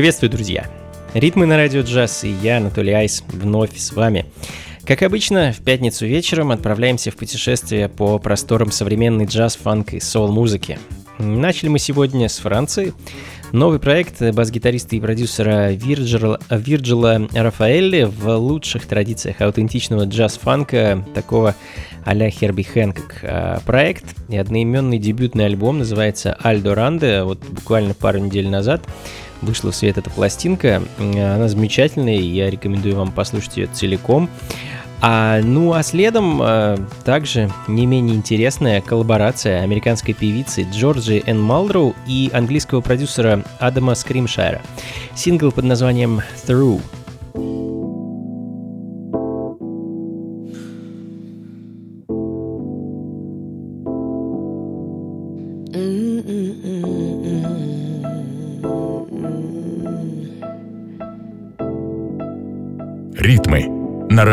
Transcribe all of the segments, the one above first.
Приветствую, друзья! Ритмы на радио джаз и я, Анатолий Айс, вновь с вами. Как обычно, в пятницу вечером отправляемся в путешествие по просторам современной джаз, фанк и сол-музыки. Начали мы сегодня с Франции. Новый проект бас-гитариста и продюсера Вирджила, Вирджила Рафаэлли в лучших традициях аутентичного джаз-фанка, такого а-ля Херби Хэнкок. А, проект и одноименный дебютный альбом называется «Альдо Ранде», вот буквально пару недель назад вышла в свет эта пластинка. Она замечательная, я рекомендую вам послушать ее целиком. А, ну а следом а, также не менее интересная коллаборация американской певицы Джорджи Н. Малдроу и английского продюсера Адама Скримшайра. Сингл под названием «Through».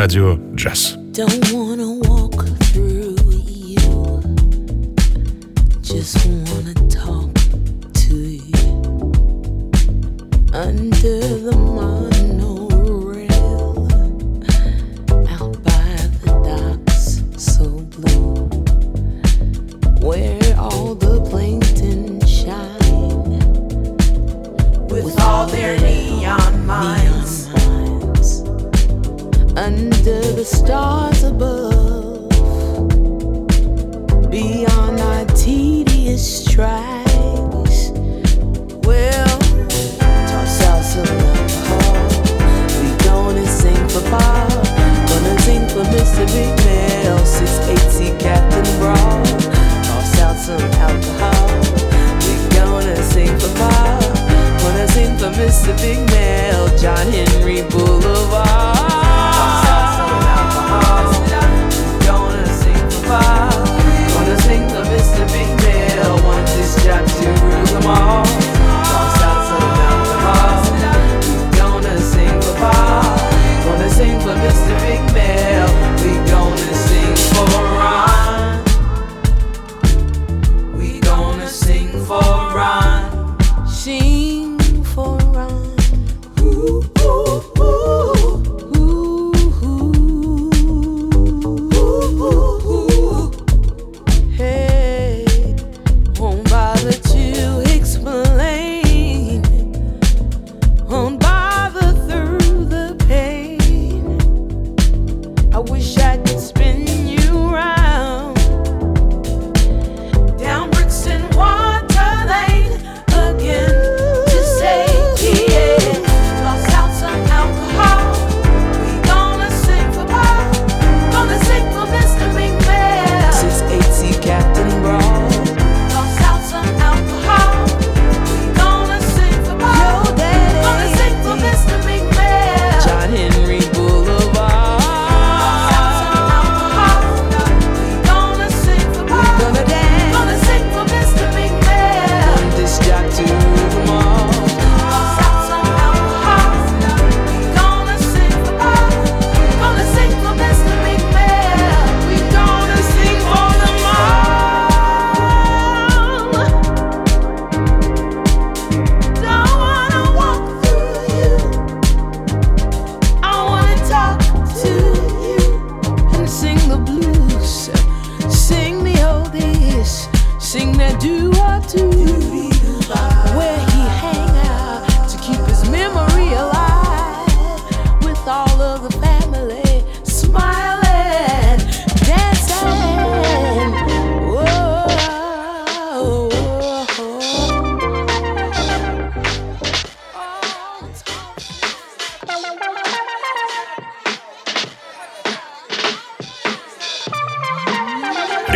На радио джаз. Don't wanna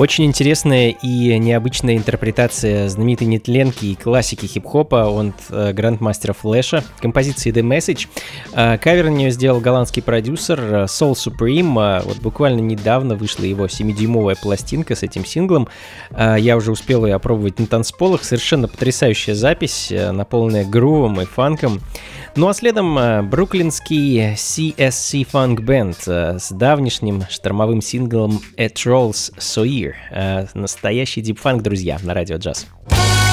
Очень интересная и необычная интерпретация знаменитой нетленки и классики хип-хопа от э, грандмастера Флэша, композиции The Message. Э, кавер на нее сделал голландский продюсер э, Soul Supreme. Вот буквально недавно вышла его 7-дюймовая пластинка с этим синглом. Я уже успел ее опробовать на танцполах. Совершенно потрясающая запись, наполненная грувом и фанком. Ну а следом бруклинский CSC Funk Band с давнишним штормовым синглом A Trolls Soir. Э, настоящий дипфанк, друзья, на радио джаз. Продолжаем,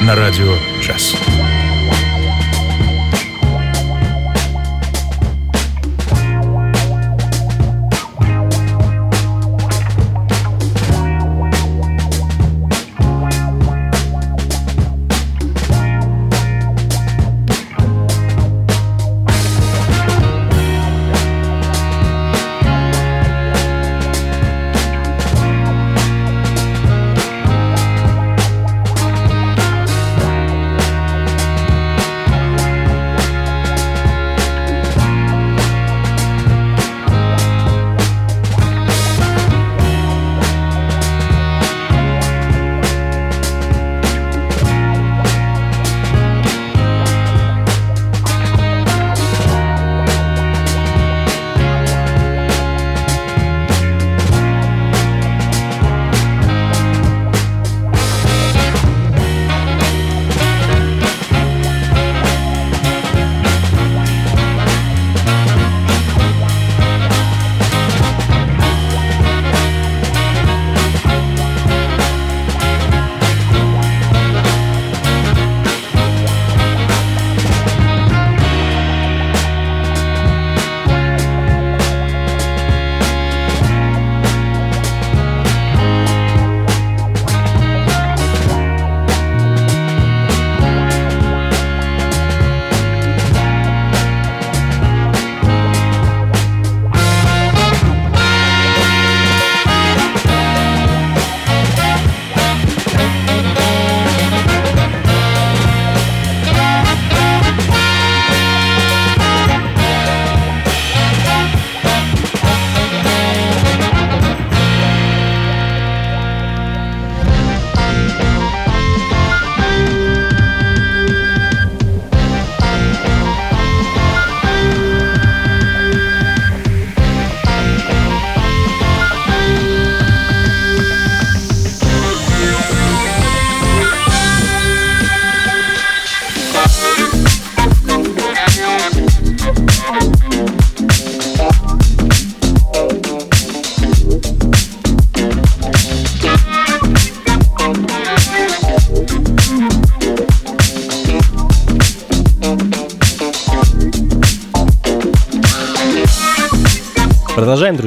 на радио час.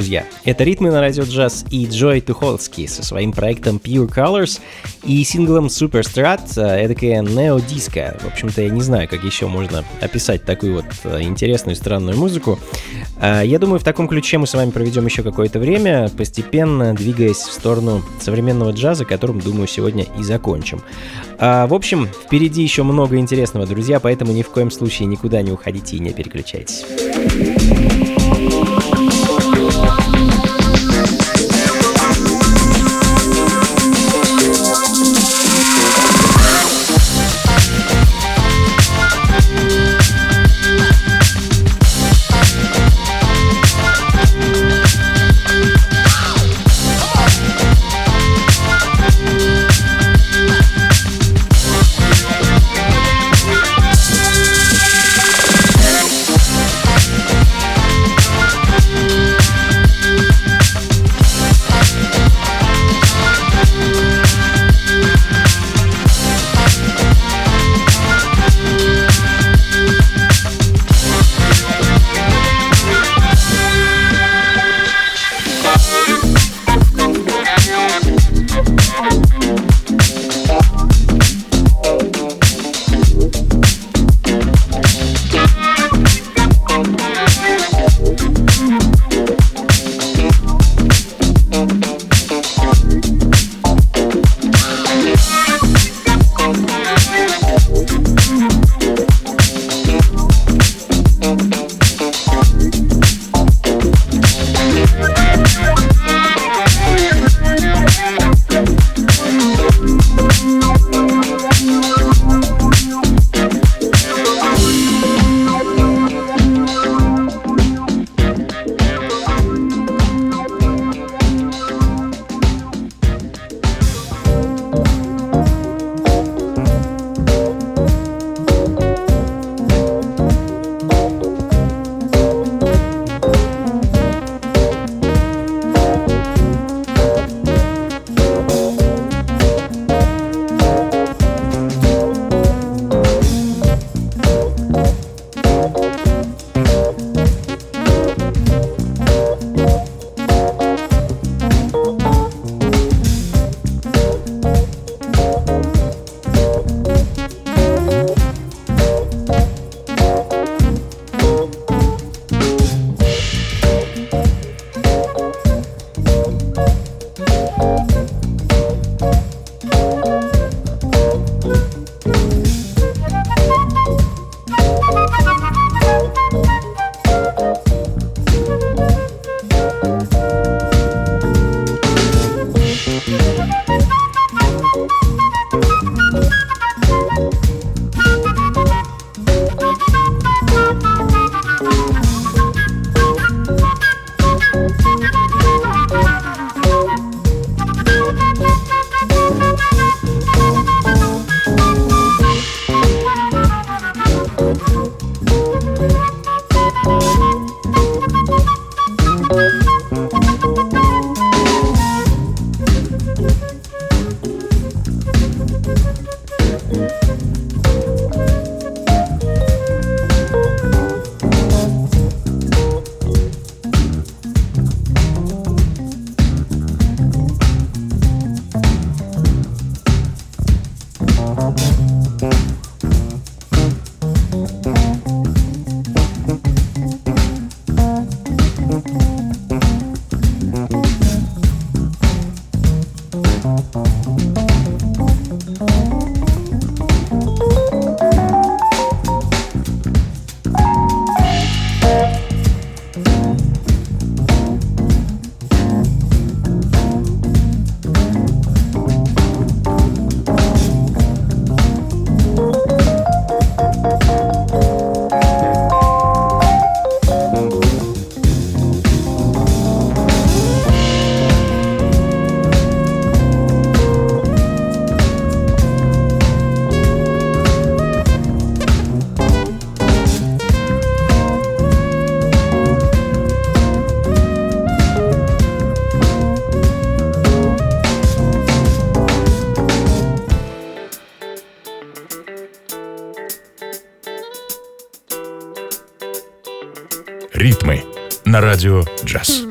Друзья. Это «Ритмы на радио джаз» и Джой Тухолский со своим проектом Pure Colors и синглом Superstrat, э, эдакая нео-диско. В общем-то, я не знаю, как еще можно описать такую вот э, интересную странную музыку. Э, я думаю, в таком ключе мы с вами проведем еще какое-то время, постепенно двигаясь в сторону современного джаза, которым, думаю, сегодня и закончим. В общем, впереди еще много интересного, друзья, поэтому ни в коем случае никуда не уходите и не переключайтесь. Радио «Джаз».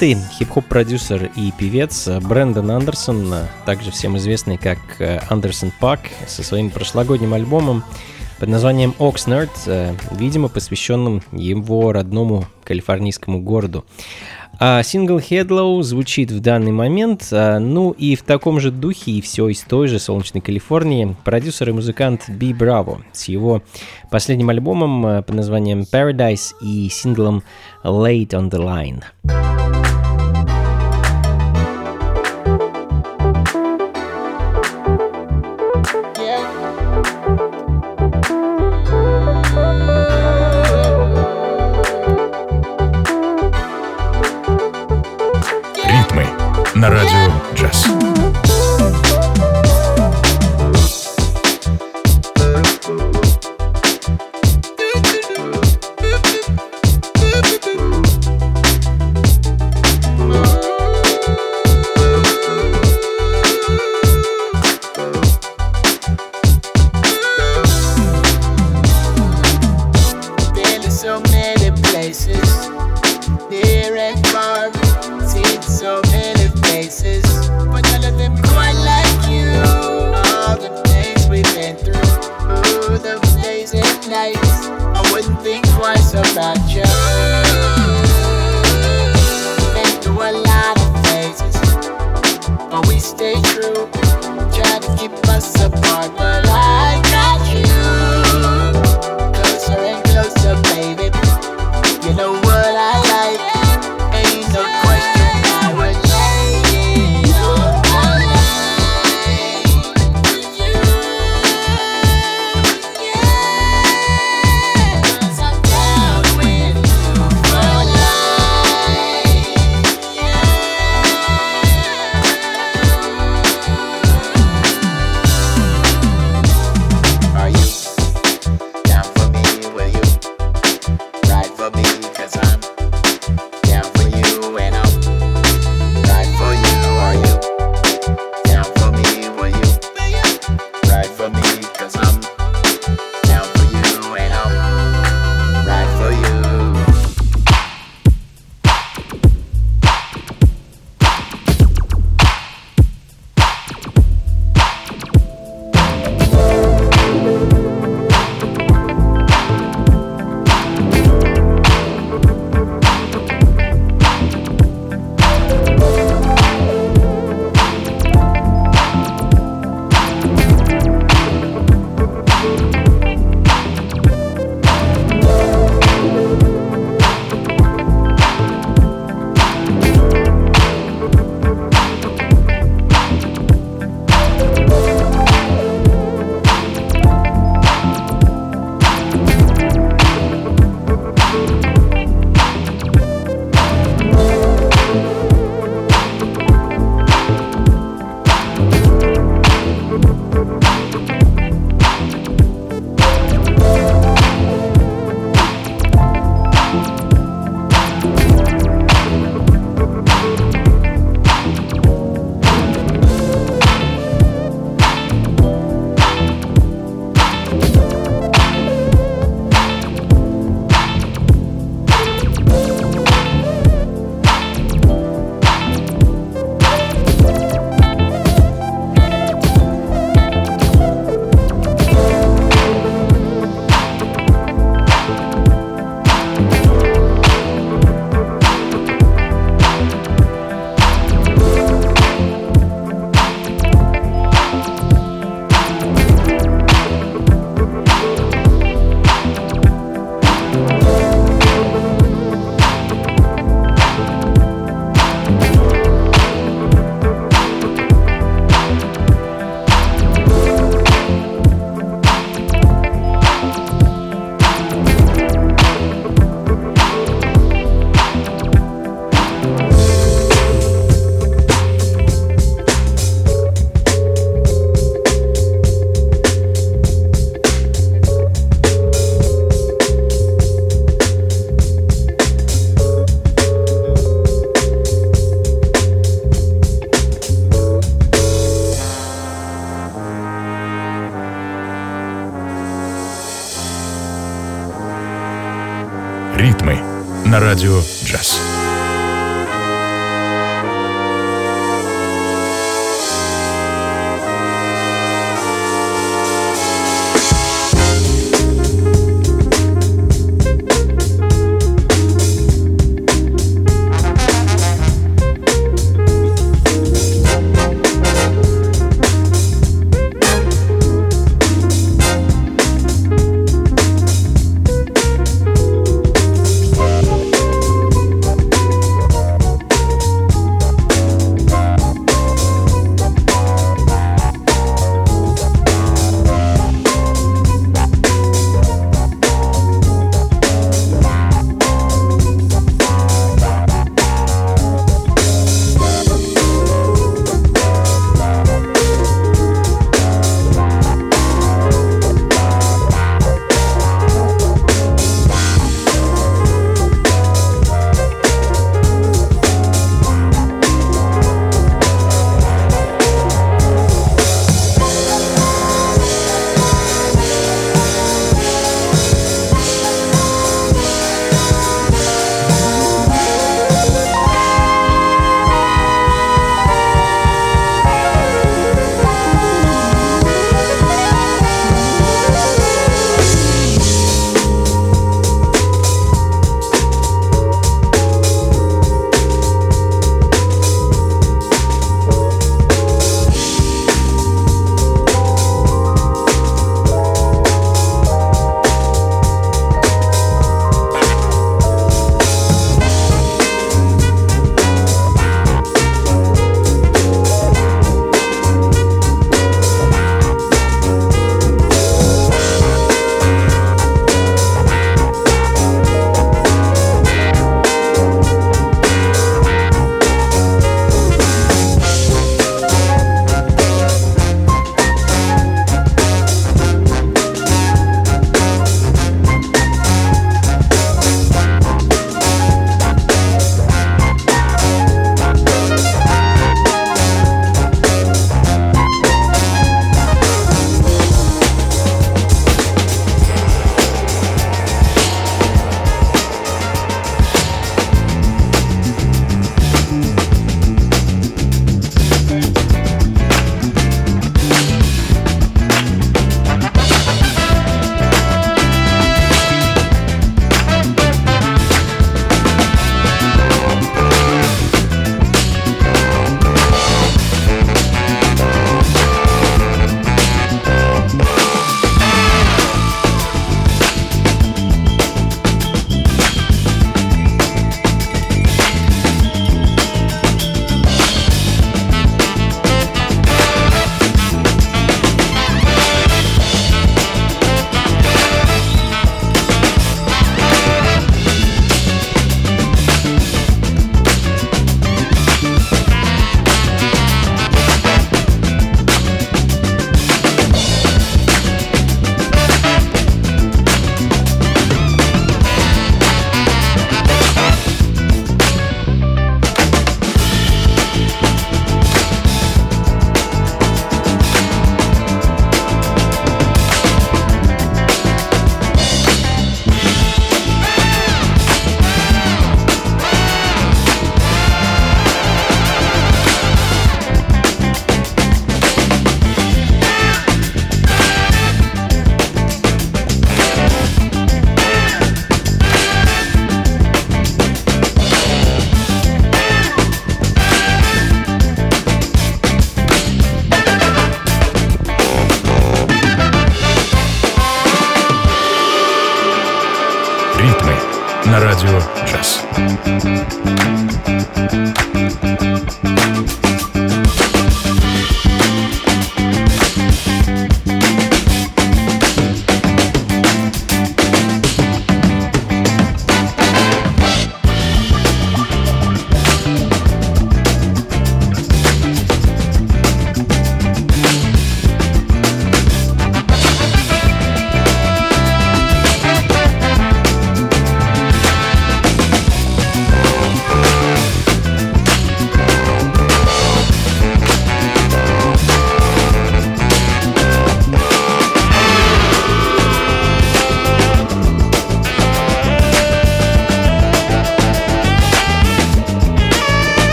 знаменитый хип-хоп-продюсер и певец э, Брэндон Андерсон, э, также всем известный как э, Андерсон Пак, со своим прошлогодним альбомом под названием Oxnard, видимо, посвященным его родному калифорнийскому городу. А сингл Headlow звучит в данный момент, ну и в таком же духе и все из той же солнечной Калифорнии продюсер и музыкант Би Браво с его последним альбомом под названием Paradise и синглом Late on the Line. на радио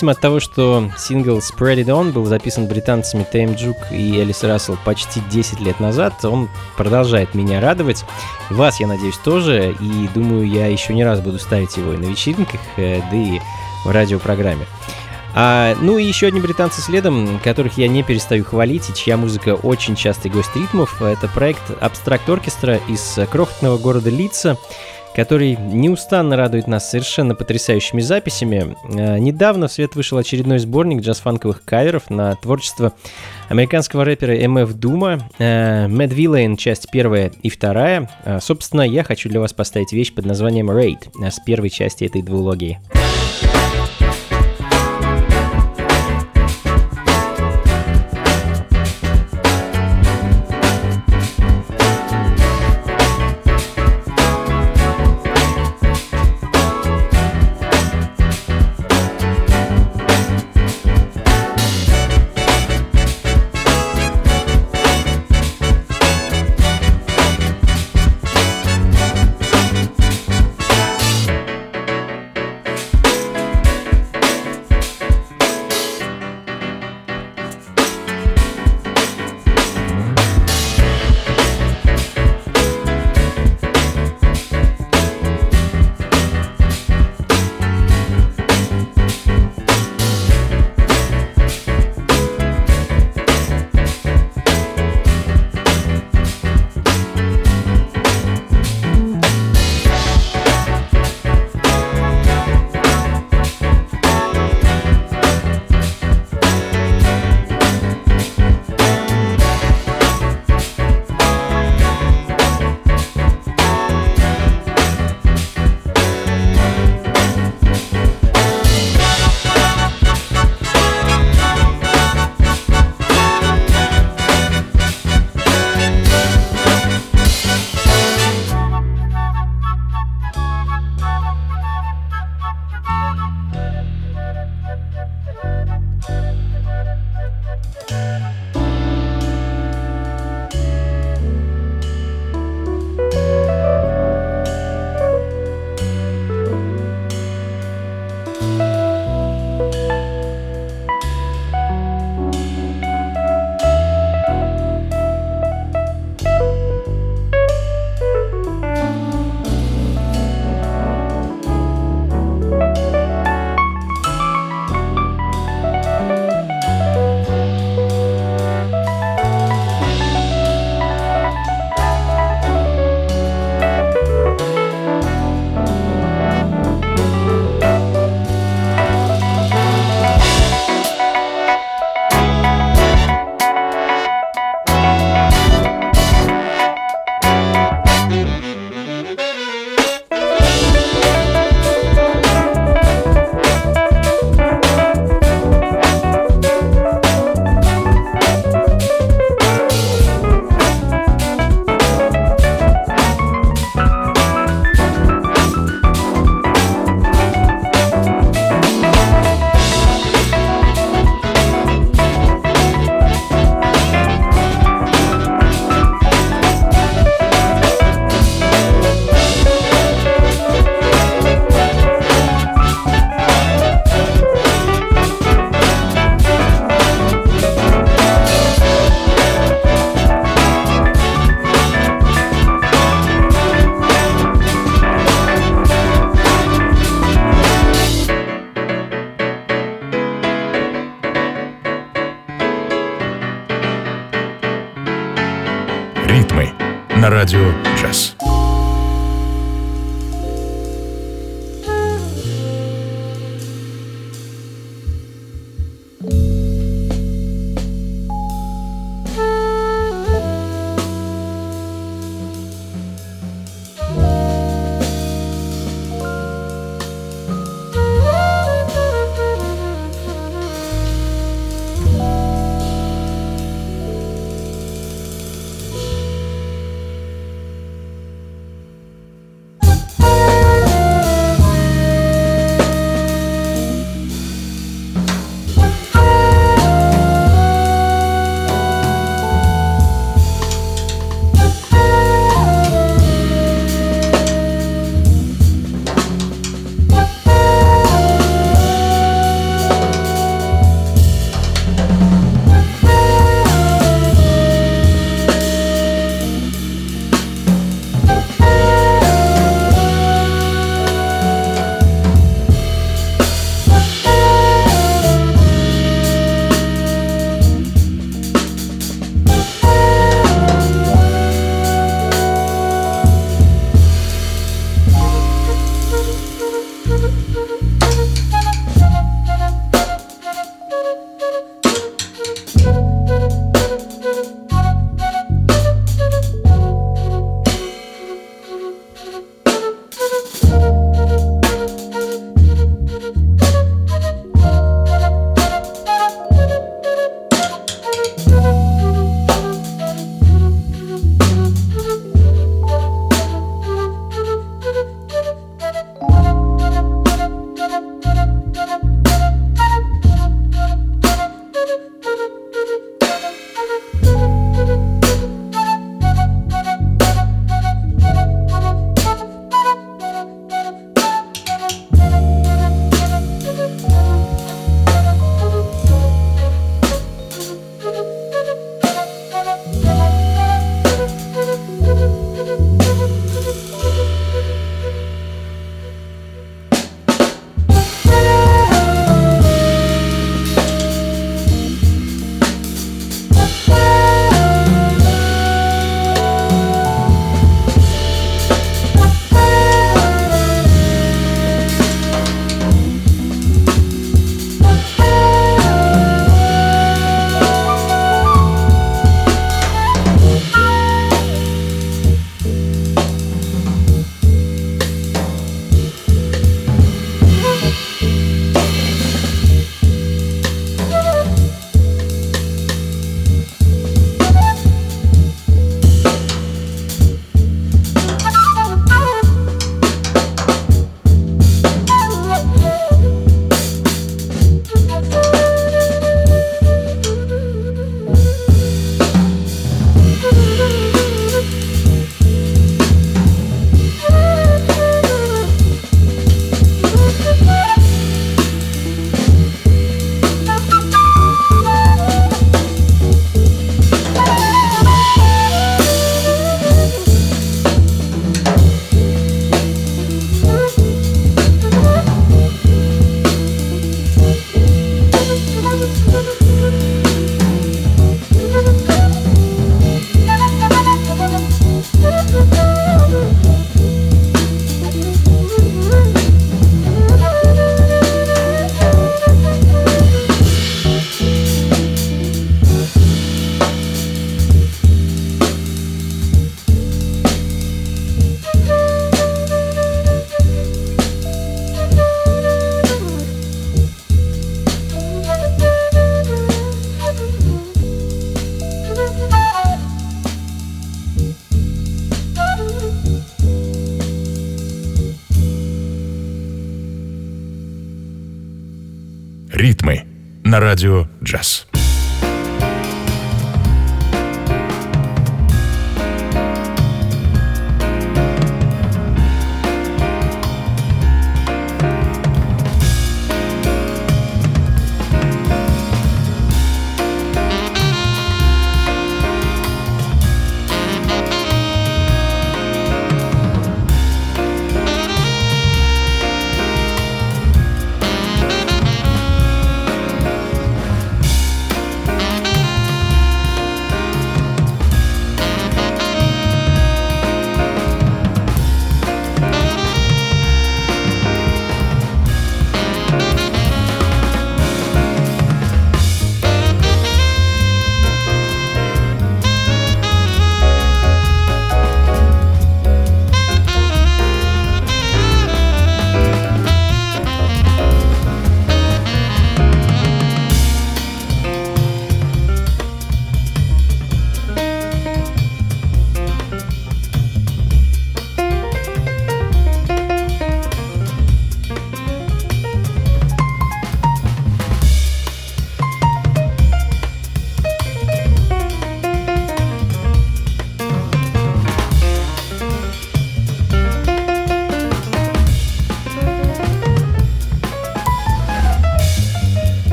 Независимо от того, что сингл Spread It On был записан британцами Тейм Джук и Элис Рассел почти 10 лет назад, он продолжает меня радовать. Вас, я надеюсь, тоже. И думаю, я еще не раз буду ставить его и на вечеринках, э, да и в радиопрограмме. А, ну и еще одни британцы следом, которых я не перестаю хвалить, и чья музыка очень частый гость ритмов. Это проект Абстракт Оркестра из крохотного города Лидса который неустанно радует нас совершенно потрясающими записями. Э, недавно в свет вышел очередной сборник джаз-фанковых каверов на творчество американского рэпера MF Дума, Mad Villain, часть первая и вторая. Э, собственно, я хочу для вас поставить вещь под названием Raid э, с первой части этой двулогии.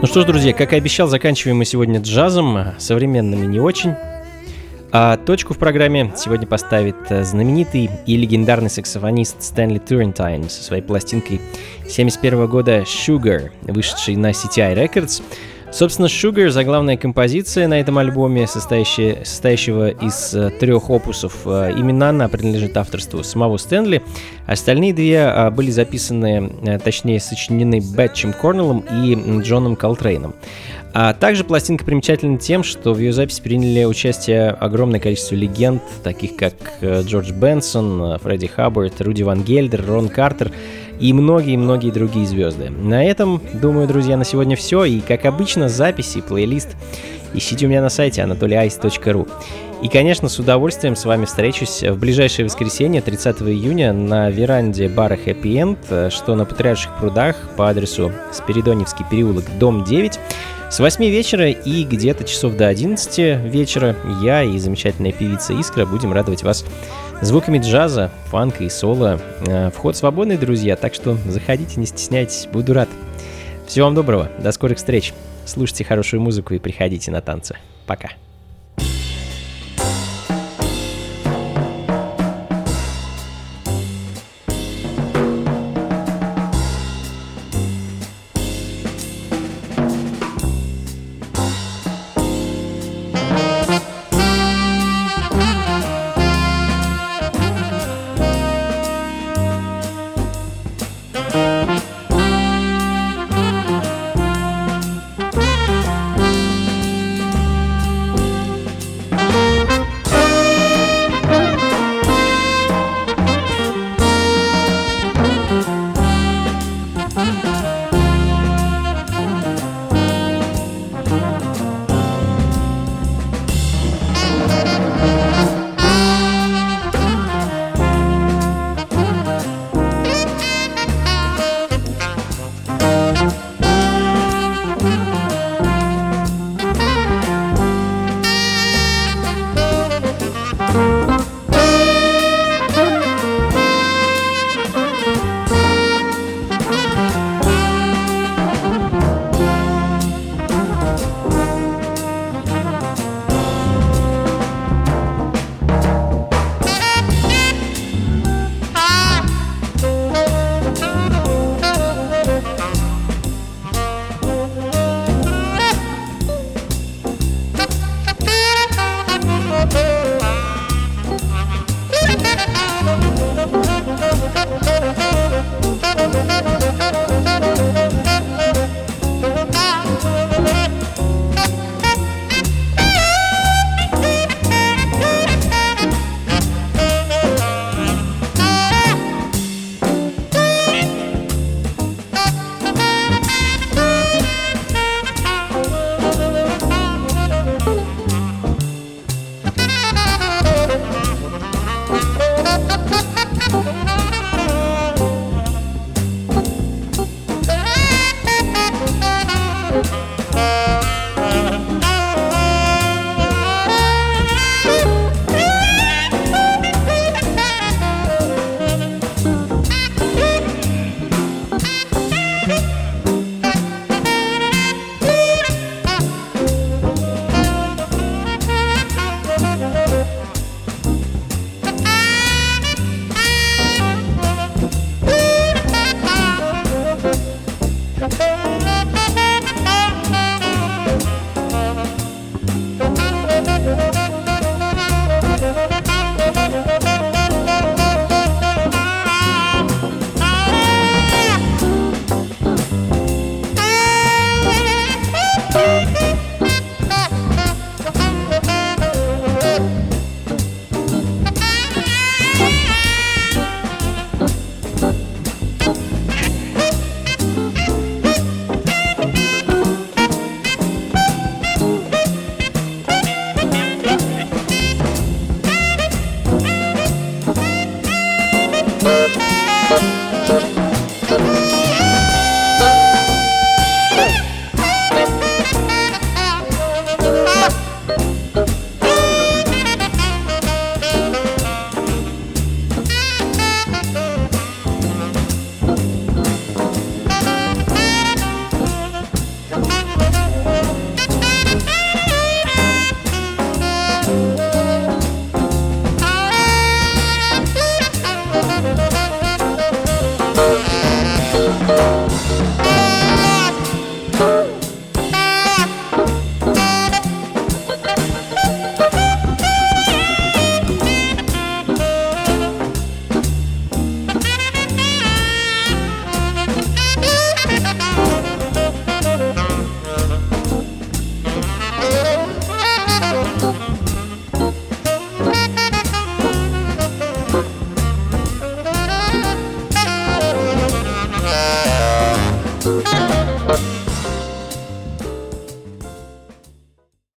Ну что ж, друзья, как и обещал, заканчиваем мы сегодня джазом, современными не очень. А точку в программе сегодня поставит э, знаменитый и легендарный саксофонист Стэнли Турентайн со своей пластинкой 71 года «Sugar», вышедшей на CTI Records. Собственно, «Sugar» — заглавная композиция на этом альбоме, состоящая, состоящего из э, трех опусов. Э, Именно она принадлежит авторству самого Стэнли. Остальные две э, были записаны, э, точнее, сочинены Бэтчем Корнеллом и Джоном Колтрейном. А также пластинка примечательна тем, что в ее записи приняли участие огромное количество легенд, таких как э, Джордж Бенсон, э, Фредди Хаббард, Руди Ван Гельдер, Рон Картер и многие-многие другие звезды. На этом, думаю, друзья, на сегодня все. И, как обычно, записи, плейлист ищите у меня на сайте anatolyice.ru. И, конечно, с удовольствием с вами встречусь в ближайшее воскресенье, 30 июня, на веранде бара Happy End, э, что на Патриарших прудах по адресу Спиридоневский переулок, дом 9. С 8 вечера и где-то часов до 11 вечера я и замечательная певица Искра будем радовать вас звуками джаза, фанка и соло. Э, Вход свободный, друзья, так что заходите, не стесняйтесь, буду рад. Всего вам доброго, до скорых встреч. Слушайте хорошую музыку и приходите на танцы. Пока.